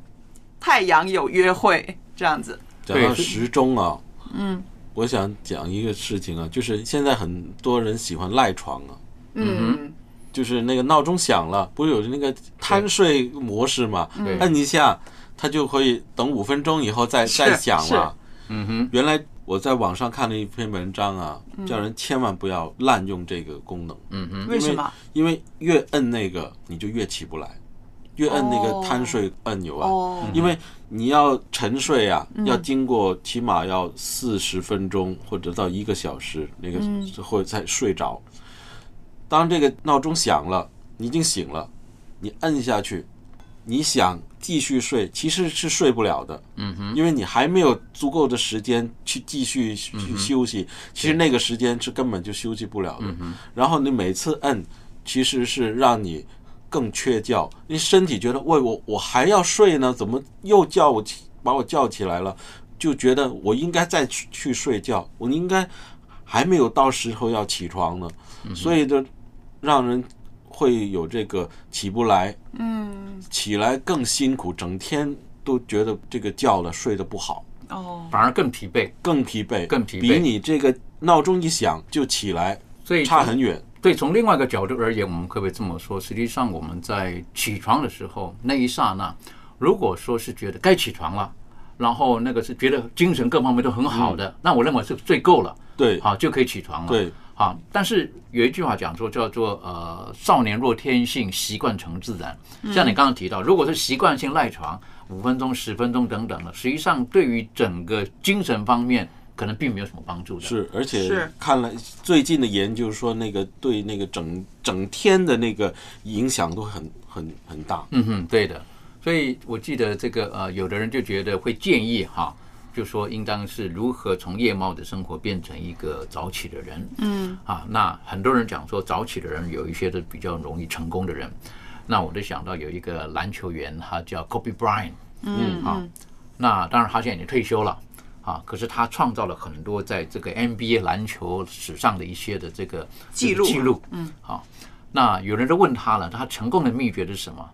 太阳有约会，这样子。讲到时钟啊，嗯我想讲一个事情啊，就是现在很多人喜欢赖床啊，嗯就是那个闹钟响了，不是有那个贪睡模式嘛对？摁一下，它就可以等五分钟以后再再响了。嗯哼，原来我在网上看了一篇文章啊，叫人千万不要滥用这个功能。嗯哼，为什么？因为越摁那个，你就越起不来，越摁那个贪睡按钮啊。哦，因为你要沉睡啊，嗯要经过起码要四十分钟或者到一个小时，那个嗯会才睡着。当这个闹钟响了，你已经醒了，你摁下去，你想继续睡，其实是睡不了的。嗯哼，因为你还没有足够的时间去继续去休息，其实那个时间是根本就休息不了的。嗯然后你每次摁，其实是让你更缺觉，你身体觉得喂我我还要睡呢，怎么又叫我起把我叫起来了？就觉得我应该再去去睡觉，我应该还没有到时候要起床呢，所以就让人会有这个起不来，嗯。起来更辛苦，整天都觉得这个觉了睡得不好，哦，反而更疲惫，更疲惫，更疲惫。比你这个闹钟一响就起来所以差很远。对，从另外一个角度而言，我们可不可以这么说？实际上，我们在起床的时候那一刹那，如果说是觉得该起床了，然后那个是觉得精神各方面都很好的，那我认为是睡够了，对。好就可以起床了。对，好，但是有一句话讲说叫做呃，少年若天性，习惯成自然。像你刚刚提到，如果是习惯性赖床五分钟、十分钟等等的，实际上对于整个精神方面可能并没有什么帮助的。是，而且是看了最近的研究说，那个对那个整整天的那个影响都很很很大。嗯哼，对的。所以我记得这个呃，有的人就觉得会建议哈，就说应当是如何从夜猫的生活变成一个早起的人。嗯。啊，那很多人讲说早起的人有一些是比较容易成功的人，那我就想到有一个篮球员，他叫 Kobe Bryant，嗯啊，那当然他现在已经退休了。啊，可是他创造了很多在这个 NBA 篮球史上的一些的这个记录。记录，嗯，好，那有人就问他了，他成功的秘诀是什么？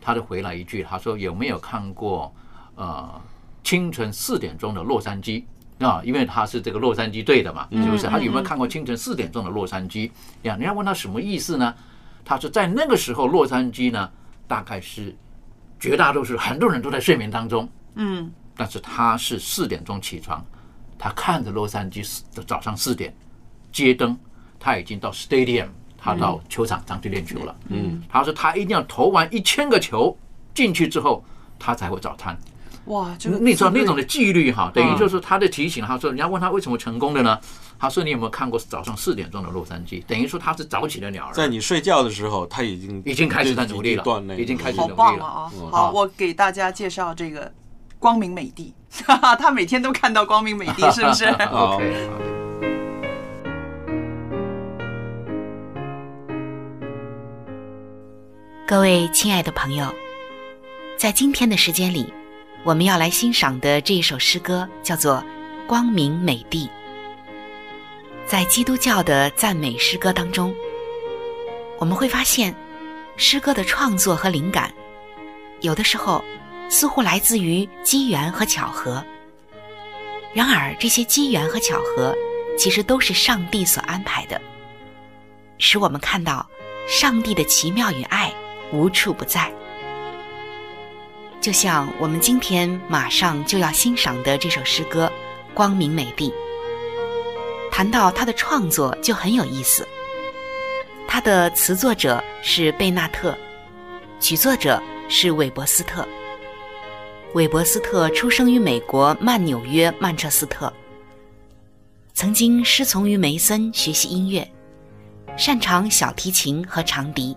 他就回来一句，他说有没有看过呃清晨四点钟的洛杉矶啊？因为他是这个洛杉矶队的嘛，是不是？他有没有看过清晨四点钟的洛杉矶？呀，人家问他什么意思呢？他说在那个时候，洛杉矶呢大概是绝大多数很多人都在睡眠当中，嗯但是他是四点钟起床，他看着洛杉矶的早上四点街灯，他已经到 stadium，他到球场上去练球了。嗯，他说他一定要投完一千个球进去之后，他才会早餐。哇，这个那种那种的纪律哈，等于嗯就是他的提醒。他说，人家问他为什么成功的呢？他说你有没有看过早上四点钟的洛杉矶？等于说他是早起的鸟儿。在你睡觉的时候，他已经已经开始在努力了锻炼，已经开始好努力了棒了啊！嗯好，我给大家介绍这个光明美帝，哈哈，他每天都看到光明美帝，(laughs) 是不是？OK，各位亲爱的朋友，在今天的时间里，我们要来欣赏的这一首诗歌叫做《光明美地》。在基督教的赞美诗歌当中，我们会发现，诗歌的创作和灵感，有的时候似乎来自于机缘和巧合。然而，这些机缘和巧合，其实都是上帝所安排的，使我们看到上帝的奇妙与爱无处不在。就像我们今天马上就要欣赏的这首诗歌《光明美地》，谈到它的创作就很有意思。它的词作者是贝纳特，曲作者是韦伯斯特。韦伯斯特出生于美国曼纽约曼彻斯特，曾经师从于梅森学习音乐，擅长小提琴和长笛，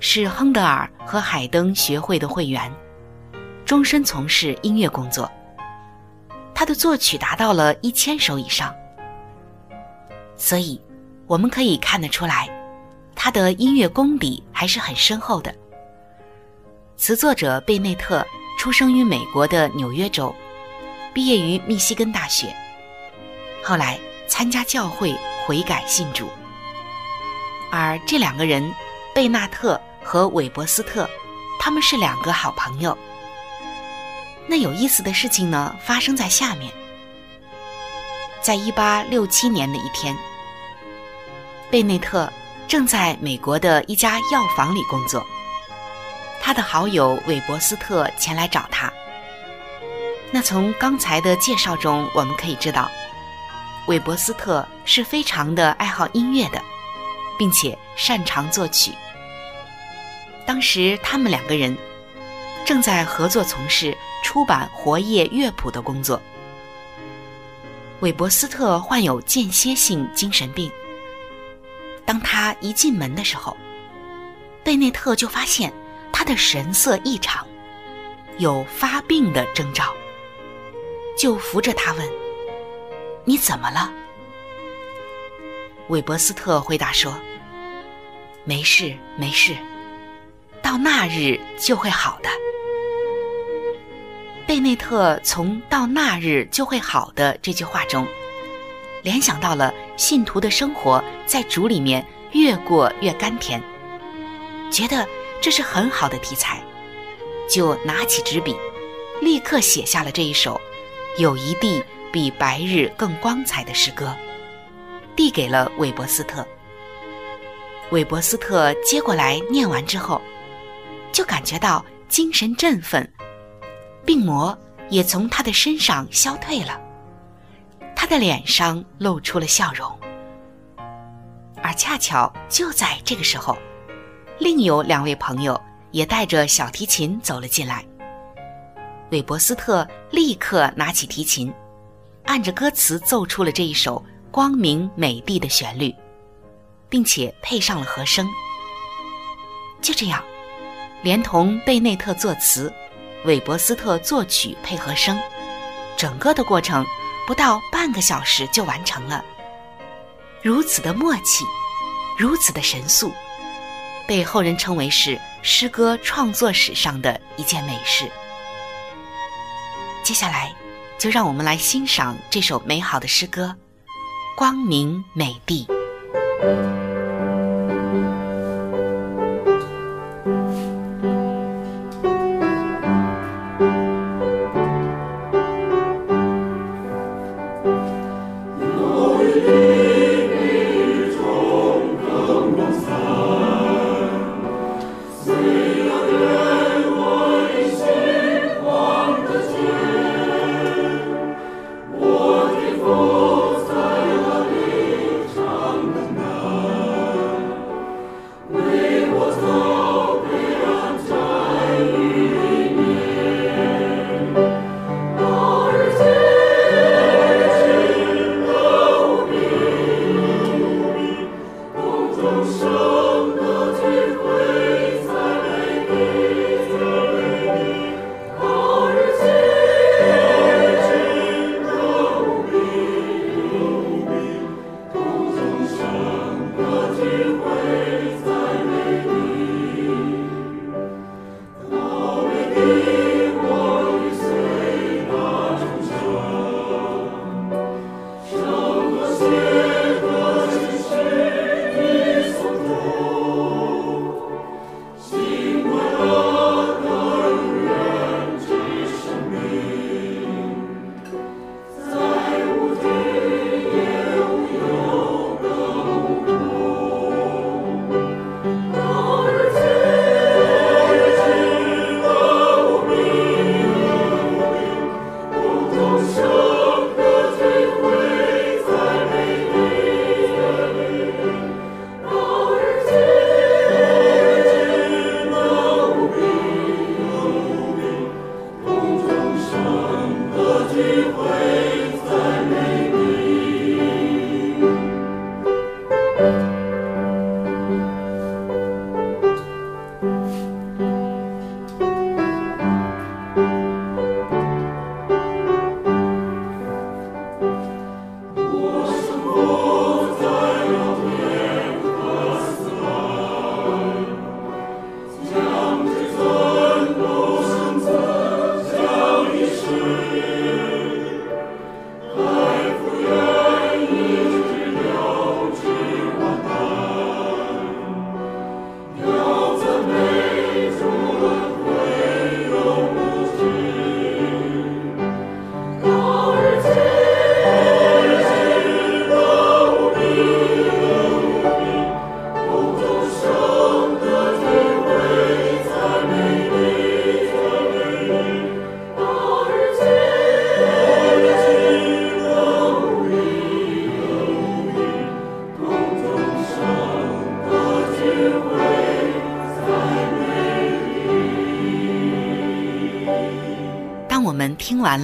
是亨德尔和海登学会的会员，终身从事音乐工作。他的作曲达到了一千首以上，所以我们可以看得出来，他的音乐功底还是很深厚的。词作者贝内特。出生于美国的纽约州，毕业于密西根大学。后来参加教会悔改信主。而这两个人，贝纳特和韦伯斯特，他们是两个好朋友。那有意思的事情呢，发生在下面。在一八六七年的一天，贝内特正在美国的一家药房里工作。他的好友韦伯斯特前来找他。那从刚才的介绍中，我们可以知道，韦伯斯特是非常的爱好音乐的，并且擅长作曲。当时他们两个人正在合作从事出版活页乐谱的工作。韦伯斯特患有间歇性精神病。当他一进门的时候，贝内特就发现。他的神色异常，有发病的征兆，就扶着他问：“你怎么了？”韦伯斯特回答说：“没事，没事，到那日就会好的。”贝内特从“到那日就会好的”这句话中，联想到了信徒的生活在主里面越过越甘甜，觉得。这是很好的题材，就拿起纸笔，立刻写下了这一首“有一地比白日更光彩”的诗歌，递给了韦伯斯特。韦伯斯特接过来念完之后，就感觉到精神振奋，病魔也从他的身上消退了，他的脸上露出了笑容。而恰巧就在这个时候。另有两位朋友也带着小提琴走了进来。韦伯斯特立刻拿起提琴，按着歌词奏出了这一首光明美丽的旋律，并且配上了和声。就这样，连同贝内特作词，韦伯斯特作曲配合声，整个的过程不到半个小时就完成了。如此的默契，如此的神速。被后人称为是诗歌创作史上的一件美事。接下来，就让我们来欣赏这首美好的诗歌《光明美地》。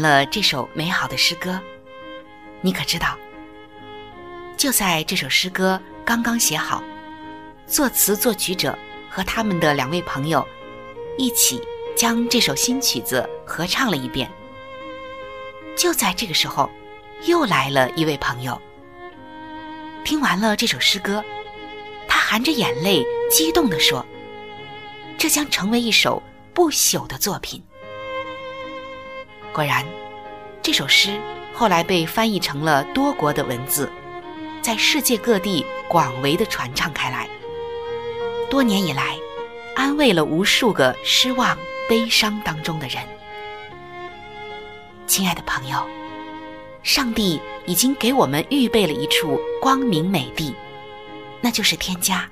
了这首美好的诗歌，你可知道，就在这首诗歌刚刚写好，作词作曲者和他们的两位朋友一起将这首新曲子合唱了一遍。就在这个时候，又来了一位朋友。听完了这首诗歌，他含着眼泪，激动地说：“这将成为一首不朽的作品。”果然，这首诗后来被翻译成了多国的文字，在世界各地广为的传唱开来。多年以来，安慰了无数个失望、悲伤当中的人。亲爱的朋友，上帝已经给我们预备了一处光明美地，那就是天家。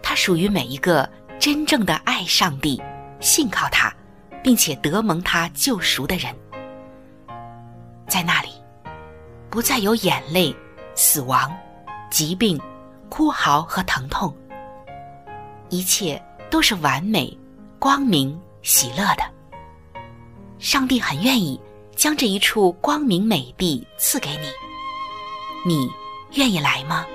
它属于每一个真正的爱上帝、信靠他，并且得蒙他救赎的人。在那里，不再有眼泪、死亡、疾病、哭嚎和疼痛，一切都是完美、光明、喜乐的。上帝很愿意将这一处光明美地赐给你，你愿意来吗？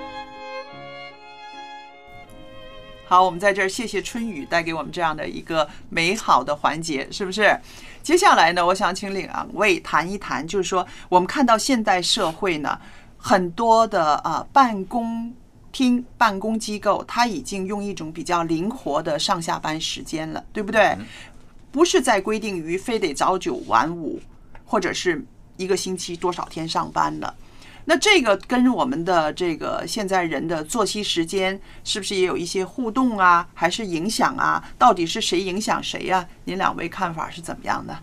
好，我们在这儿谢谢春雨带给我们这样的一个美好的环节，是不是？接下来呢，我想请两位谈一谈，就是说我们看到现代社会呢，很多的呃办公厅、办公机构，它已经用一种比较灵活的上下班时间了，对不对？不是在规定于非得早九晚五，或者是一个星期多少天上班了。那这个跟我们的这个现在人的作息时间是不是也有一些互动啊？还是影响啊？到底是谁影响谁呀、您两位看法是怎么样的？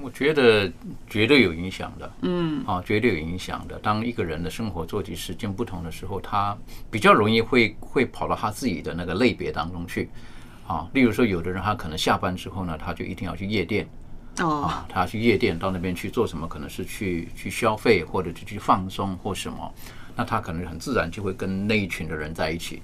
我觉得绝对有影响的，嗯，啊，绝对有影响的。当一个人的生活作息时间不同的时候，他比较容易会会跑到他自己的那个类别当中去，啊，例如说，有的人他可能下班之后呢，他就一定要去夜店，哦，啊，他去夜店到那边去做什么？可能是去去消费，或者是去放松或什么。那他可能很自然就会跟那一群的人在一起。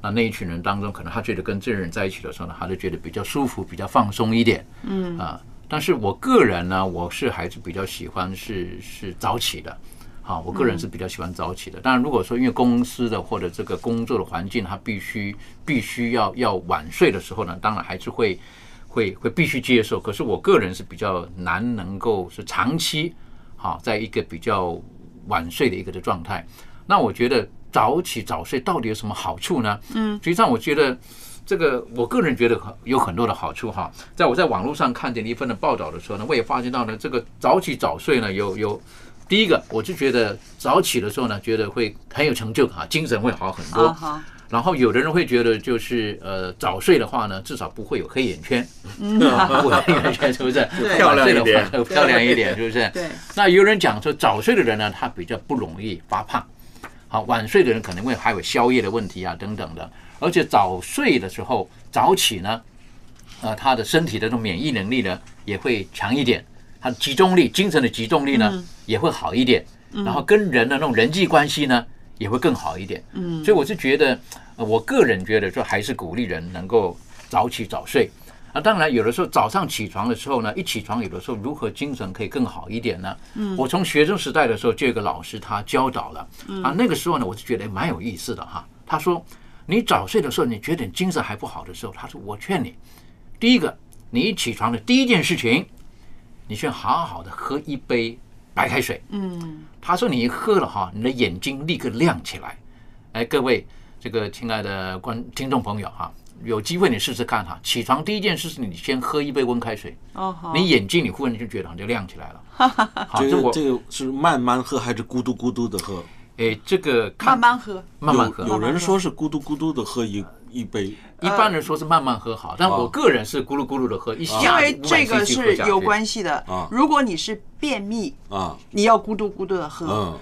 那那一群人当中，可能他觉得跟这些人在一起的时候呢，他就觉得比较舒服，比较放松一点。嗯啊，但是我个人呢，我是还是比较喜欢是是早起的。好，我个人是比较喜欢早起的。当然，如果说因为公司的或者这个工作的环境，他必须必须要要晚睡的时候呢，当然还是会会会必须接受。可是我个人是比较难能够是长期好在一个比较晚睡的一个的状态。那我觉得早起早睡到底有什么好处呢？嗯，实际上我觉得这个我个人觉得很有很多的好处哈。在我在网络上看见一份的报道的时候呢，我也发现到呢，这个早起早睡呢有有。第一个，我就觉得早起的时候呢，觉得会很有成就感，精神会好很多。然后有的人会觉得，就是呃，早睡的话呢，至少不会有黑眼圈，嗯不会有黑眼圈，是不是？(laughs) 对漂亮一点漂亮一点，是不是？对。那有人讲说，早睡的人呢，他比较不容易发胖。好，晚睡的人可能会还有宵夜的问题啊，等等的。而且早睡的时候，早起呢，呃，他的身体的这种免疫能力呢，也会强一点。他的集中力、精神的集中力呢，嗯也会好一点。然后跟人的那种人际关系呢，也会更好一点。嗯所以我是觉得，呃我个人觉得，说还是鼓励人能够早起早睡。啊，当然有的时候早上起床的时候呢，一起床有的时候如何精神可以更好一点呢？嗯我从学生时代的时候就有一个老师他教导了，嗯啊，那个时候呢，我就觉得蛮有意思的哈。他说，你早睡的时候，你觉得你精神还不好的时候，他说我劝你，第一个，你一起床的第一件事情，你先好好的喝一杯白开水。嗯他说你一喝了哈，你的眼睛立刻亮起来。哎，各位这个亲爱的观听众朋友哈，有机会你试试看哈，起床第一件事是你先喝一杯温开水，哦好，你眼睛你忽然就觉得就亮起来了。(laughs) 好，这这我个这个是慢慢喝还是咕嘟咕嘟的喝？哎，这个看慢慢喝，慢慢喝有有人说是咕嘟咕嘟的喝一一杯，一般人说是慢慢喝好，但我个人是咕噜咕噜的喝，一因为这个是有。关系的啊。如果你是便秘，啊，你要咕嘟咕嘟的喝，嗯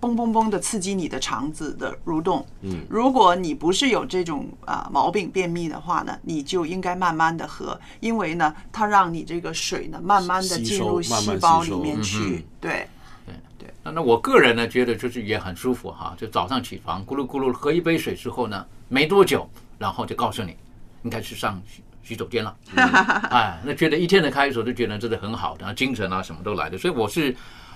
嘣嘣嘣的刺激你的肠子的蠕动。嗯如果你不是有这种啊毛病便秘的话呢，你就应该慢慢的喝，因为呢，它让你这个水呢慢慢的进入细胞里面去对。对，那那我个人呢，觉得就是也很舒服哈，就早上起床咕噜咕噜喝一杯水之后呢，没多久，然后就告诉你应该去上洗手间了，(laughs) 哎，那觉得一天的开始就觉得真的很好然后，精神啊什么都来的，所以我是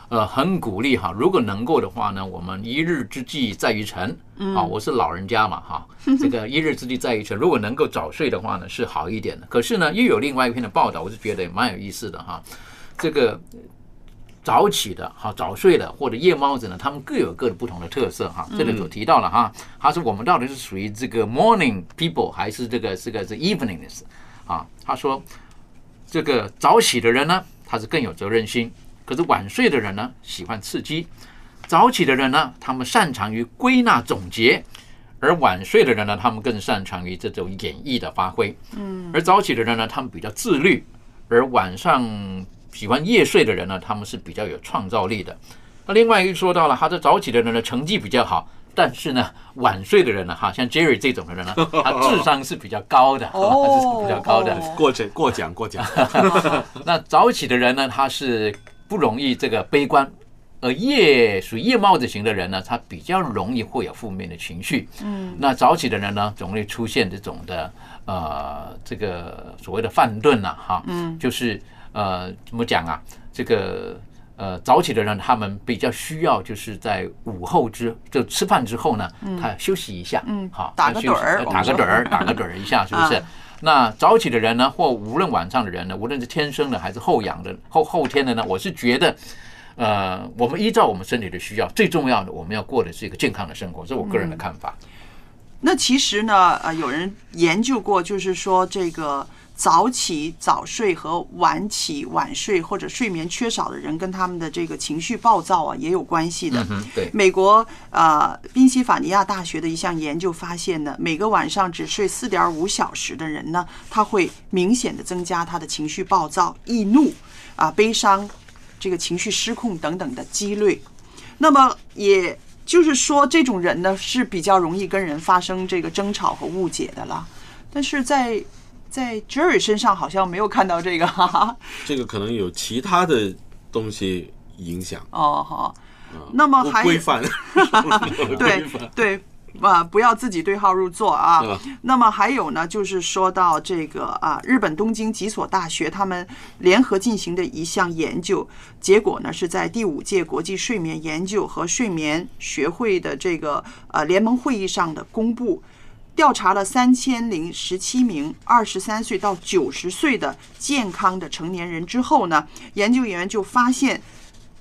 呃很鼓励哈，如果能够的话呢，我们一日之计在于晨，啊，我是老人家嘛哈，(laughs) 这个一日之计在于晨，如果能够早睡的话呢是好一点的，可是呢又有另外一篇的报道，我是觉得也蛮有意思的哈，这个。早起的哈，早睡的或者夜猫子呢，他们各有各的不同的特色哈。这里所提到了哈，他说我们到底是属于这个 morning people 还是这个这个是 eveningness 啊？他说这个早起的人呢，他是更有责任心；可是晚睡的人呢，喜欢刺激。早起的人呢，他们擅长于归纳总结，而晚睡的人呢，他们更擅长于这种演绎的发挥。嗯，而早起的人呢，他们比较自律，而晚上。喜欢夜睡的人呢，他们是比较有创造力的。那另外又说到了，他这早起的人呢，成绩比较好，但是呢，晚睡的人呢，哈，像 Jerry 这种的人呢，(laughs) 他智商是比较高的，智商比较高的。过奖过奖过奖。(laughs) 那早起的人呢，他是不容易这个悲观，而夜属于夜猫子型的人呢，他比较容易会有负面的情绪。嗯，那早起的人呢，总会出现这种的呃，这个所谓的犯顿呐，哈，嗯，就是。呃，怎么讲啊？这个呃，早起的人他们比较需要，就是在午后之就吃饭之后呢，他休息一下，嗯，好，打个盹儿，打个盹儿，打个盹儿一下，(laughs) 是不是？那早起的人呢，或无论晚上的人呢，无论是天生的还是后养的、后后天的呢，我是觉得，呃，我们依照我们身体的需要，最重要的，我们要过的是一个健康的生活，这是我个人的看法。那其实呢，呃，有人研究过，就是说这个。早起早睡和晚起晚睡或者睡眠缺少的人，跟他们的这个情绪暴躁啊也有关系的。对，美国呃宾夕法尼亚大学的一项研究发现呢，每个晚上只睡四点五小时的人呢，他会明显的增加他的情绪暴躁、易怒啊、悲伤、这个情绪失控等等的几率。那么也就是说，这种人呢是比较容易跟人发生这个争吵和误解的了。但是在在 Jerry 身上好像没有看到这个，哈哈。这个可能有其他的东西影响。哦，好。那么还 (laughs) 规范，对对啊，不要自己对号入座啊。那么还有呢，就是说到这个啊，日本东京几所大学他们联合进行的一项研究结果呢，是在第五届国际睡眠研究和睡眠学会的这个呃联盟会议上的公布。调查了三千零十七名二十三岁到九十岁的健康的成年人之后呢，研究人员就发现，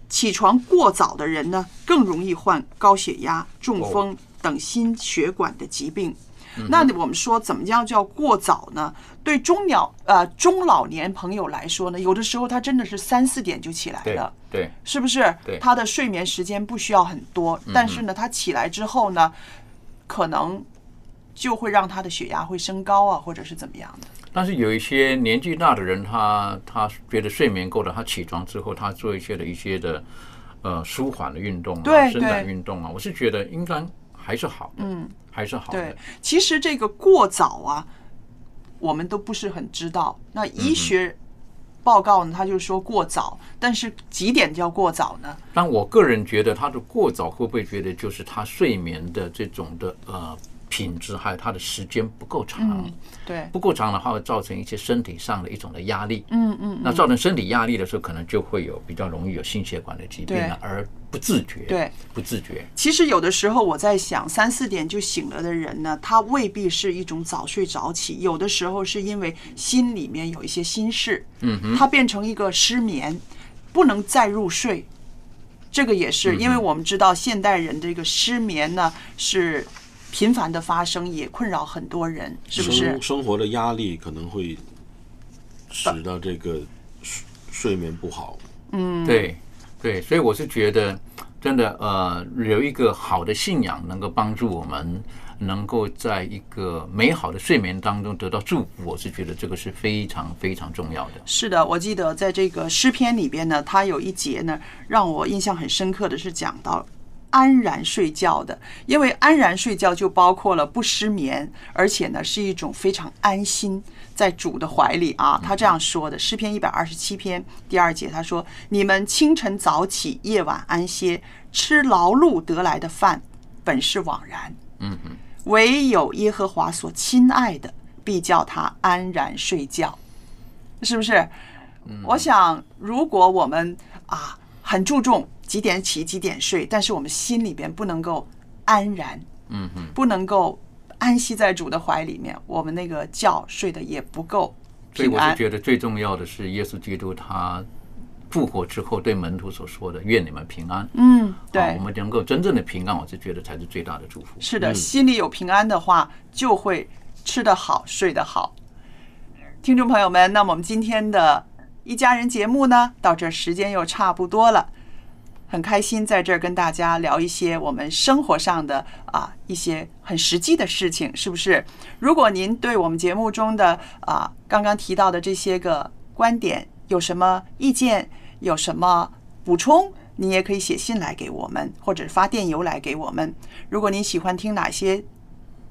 起床过早的人呢，更容易患高血压、中风等心血管的疾病。那我们说，怎么样叫过早呢？对中鸟呃中老年朋友来说呢，有的时候他真的是三四点就起来了，对，是不是？对，他的睡眠时间不需要很多，但是呢，他起来之后呢，可能。就会让他的血压会升高啊，或者是怎么样的？但是有一些年纪大的人，他他觉得睡眠够了，他起床之后，他做一些的一些的呃舒缓的运动啊，伸展运动啊，我是觉得应该还是好的，嗯，还是好的。对，其实这个过早啊，我们都不是很知道。那医学报告呢，他就说过早，但是几点叫过早呢？但我个人觉得，他的过早会不会觉得就是他睡眠的这种的呃。品质还有它的时间不够长，对，不够长的话会造成一些身体上的一种的压力，嗯嗯，那造成身体压力的时候，可能就会有比较容易有心血管的疾病了，而不自觉，对，不自觉。其实有的时候我在想，三四点就醒了的人呢，他未必是一种早睡早起，有的时候是因为心里面有一些心事，嗯哼，他变成一个失眠，不能再入睡，这个也是因为我们知道现代人这个失眠呢是。频繁的发生也困扰很多人，是不是？生活的压力可能会使得这个睡睡眠不好。嗯，对对，所以我是觉得，真的呃，有一个好的信仰能够帮助我们，能够在一个美好的睡眠当中得到祝福。我是觉得这个是非常非常重要的。是的，我记得在这个诗篇里边呢，它有一节呢，让我印象很深刻的是讲到。安然睡觉的，因为安然睡觉就包括了不失眠，而且呢是一种非常安心在主的怀里啊。他这样说的，诗篇一百二十七篇第二节，他说：“你们清晨早起，夜晚安歇，吃劳碌得来的饭，本是枉然。嗯唯有耶和华所亲爱的，必叫他安然睡觉，是不是？我想，如果我们啊很注重几点起几点睡，但是我们心里边不能够安然，嗯哼，不能够安息在主的怀里面，我们那个觉睡得也不够。所以我是觉得最重要的是耶稣基督他复活之后对门徒所说的“愿你们平安”。嗯，好对我，们能够真正的平安，我是觉得才是最大的祝福。是的，嗯心里有平安的话，就会吃得好，睡得好。听众朋友们，那么我们今天的一家人节目呢，到这时间又差不多了。很开心在这儿跟大家聊一些我们生活上的啊一些很实际的事情，是不是？如果您对我们节目中的啊刚刚提到的这些个观点有什么意见，有什么补充，您也可以写信来给我们，或者发电邮来给我们。如果您喜欢听哪些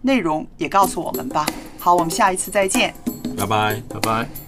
内容，也告诉我们吧。好，我们下一次再见。拜拜，拜拜。